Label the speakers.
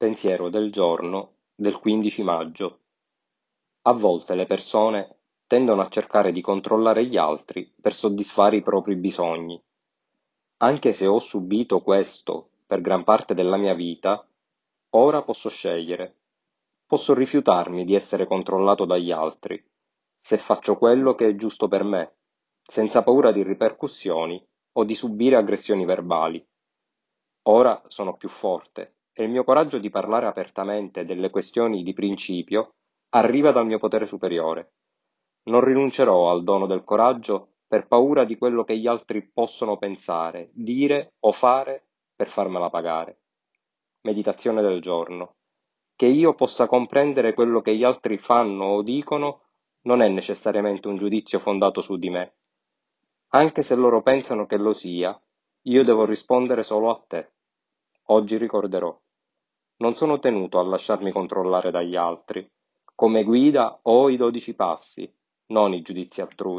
Speaker 1: Pensiero del giorno del 15 maggio. A volte le persone tendono a cercare di controllare gli altri per soddisfare i propri bisogni. Anche se ho subito questo per gran parte della mia vita, ora posso scegliere. Posso rifiutarmi di essere controllato dagli altri, se faccio quello che è giusto per me, senza paura di ripercussioni o di subire aggressioni verbali. Ora sono più forte e il mio coraggio di parlare apertamente delle questioni di principio arriva dal mio potere superiore. Non rinuncerò al dono del coraggio per paura di quello che gli altri possono pensare, dire o fare per farmela pagare. Meditazione del giorno. Che io possa comprendere quello che gli altri fanno o dicono non è necessariamente un giudizio fondato su di me. Anche se loro pensano che lo sia, io devo rispondere solo a te. Oggi ricorderò. Non sono tenuto a lasciarmi controllare dagli altri. Come guida ho i dodici passi, non i giudizi altrui.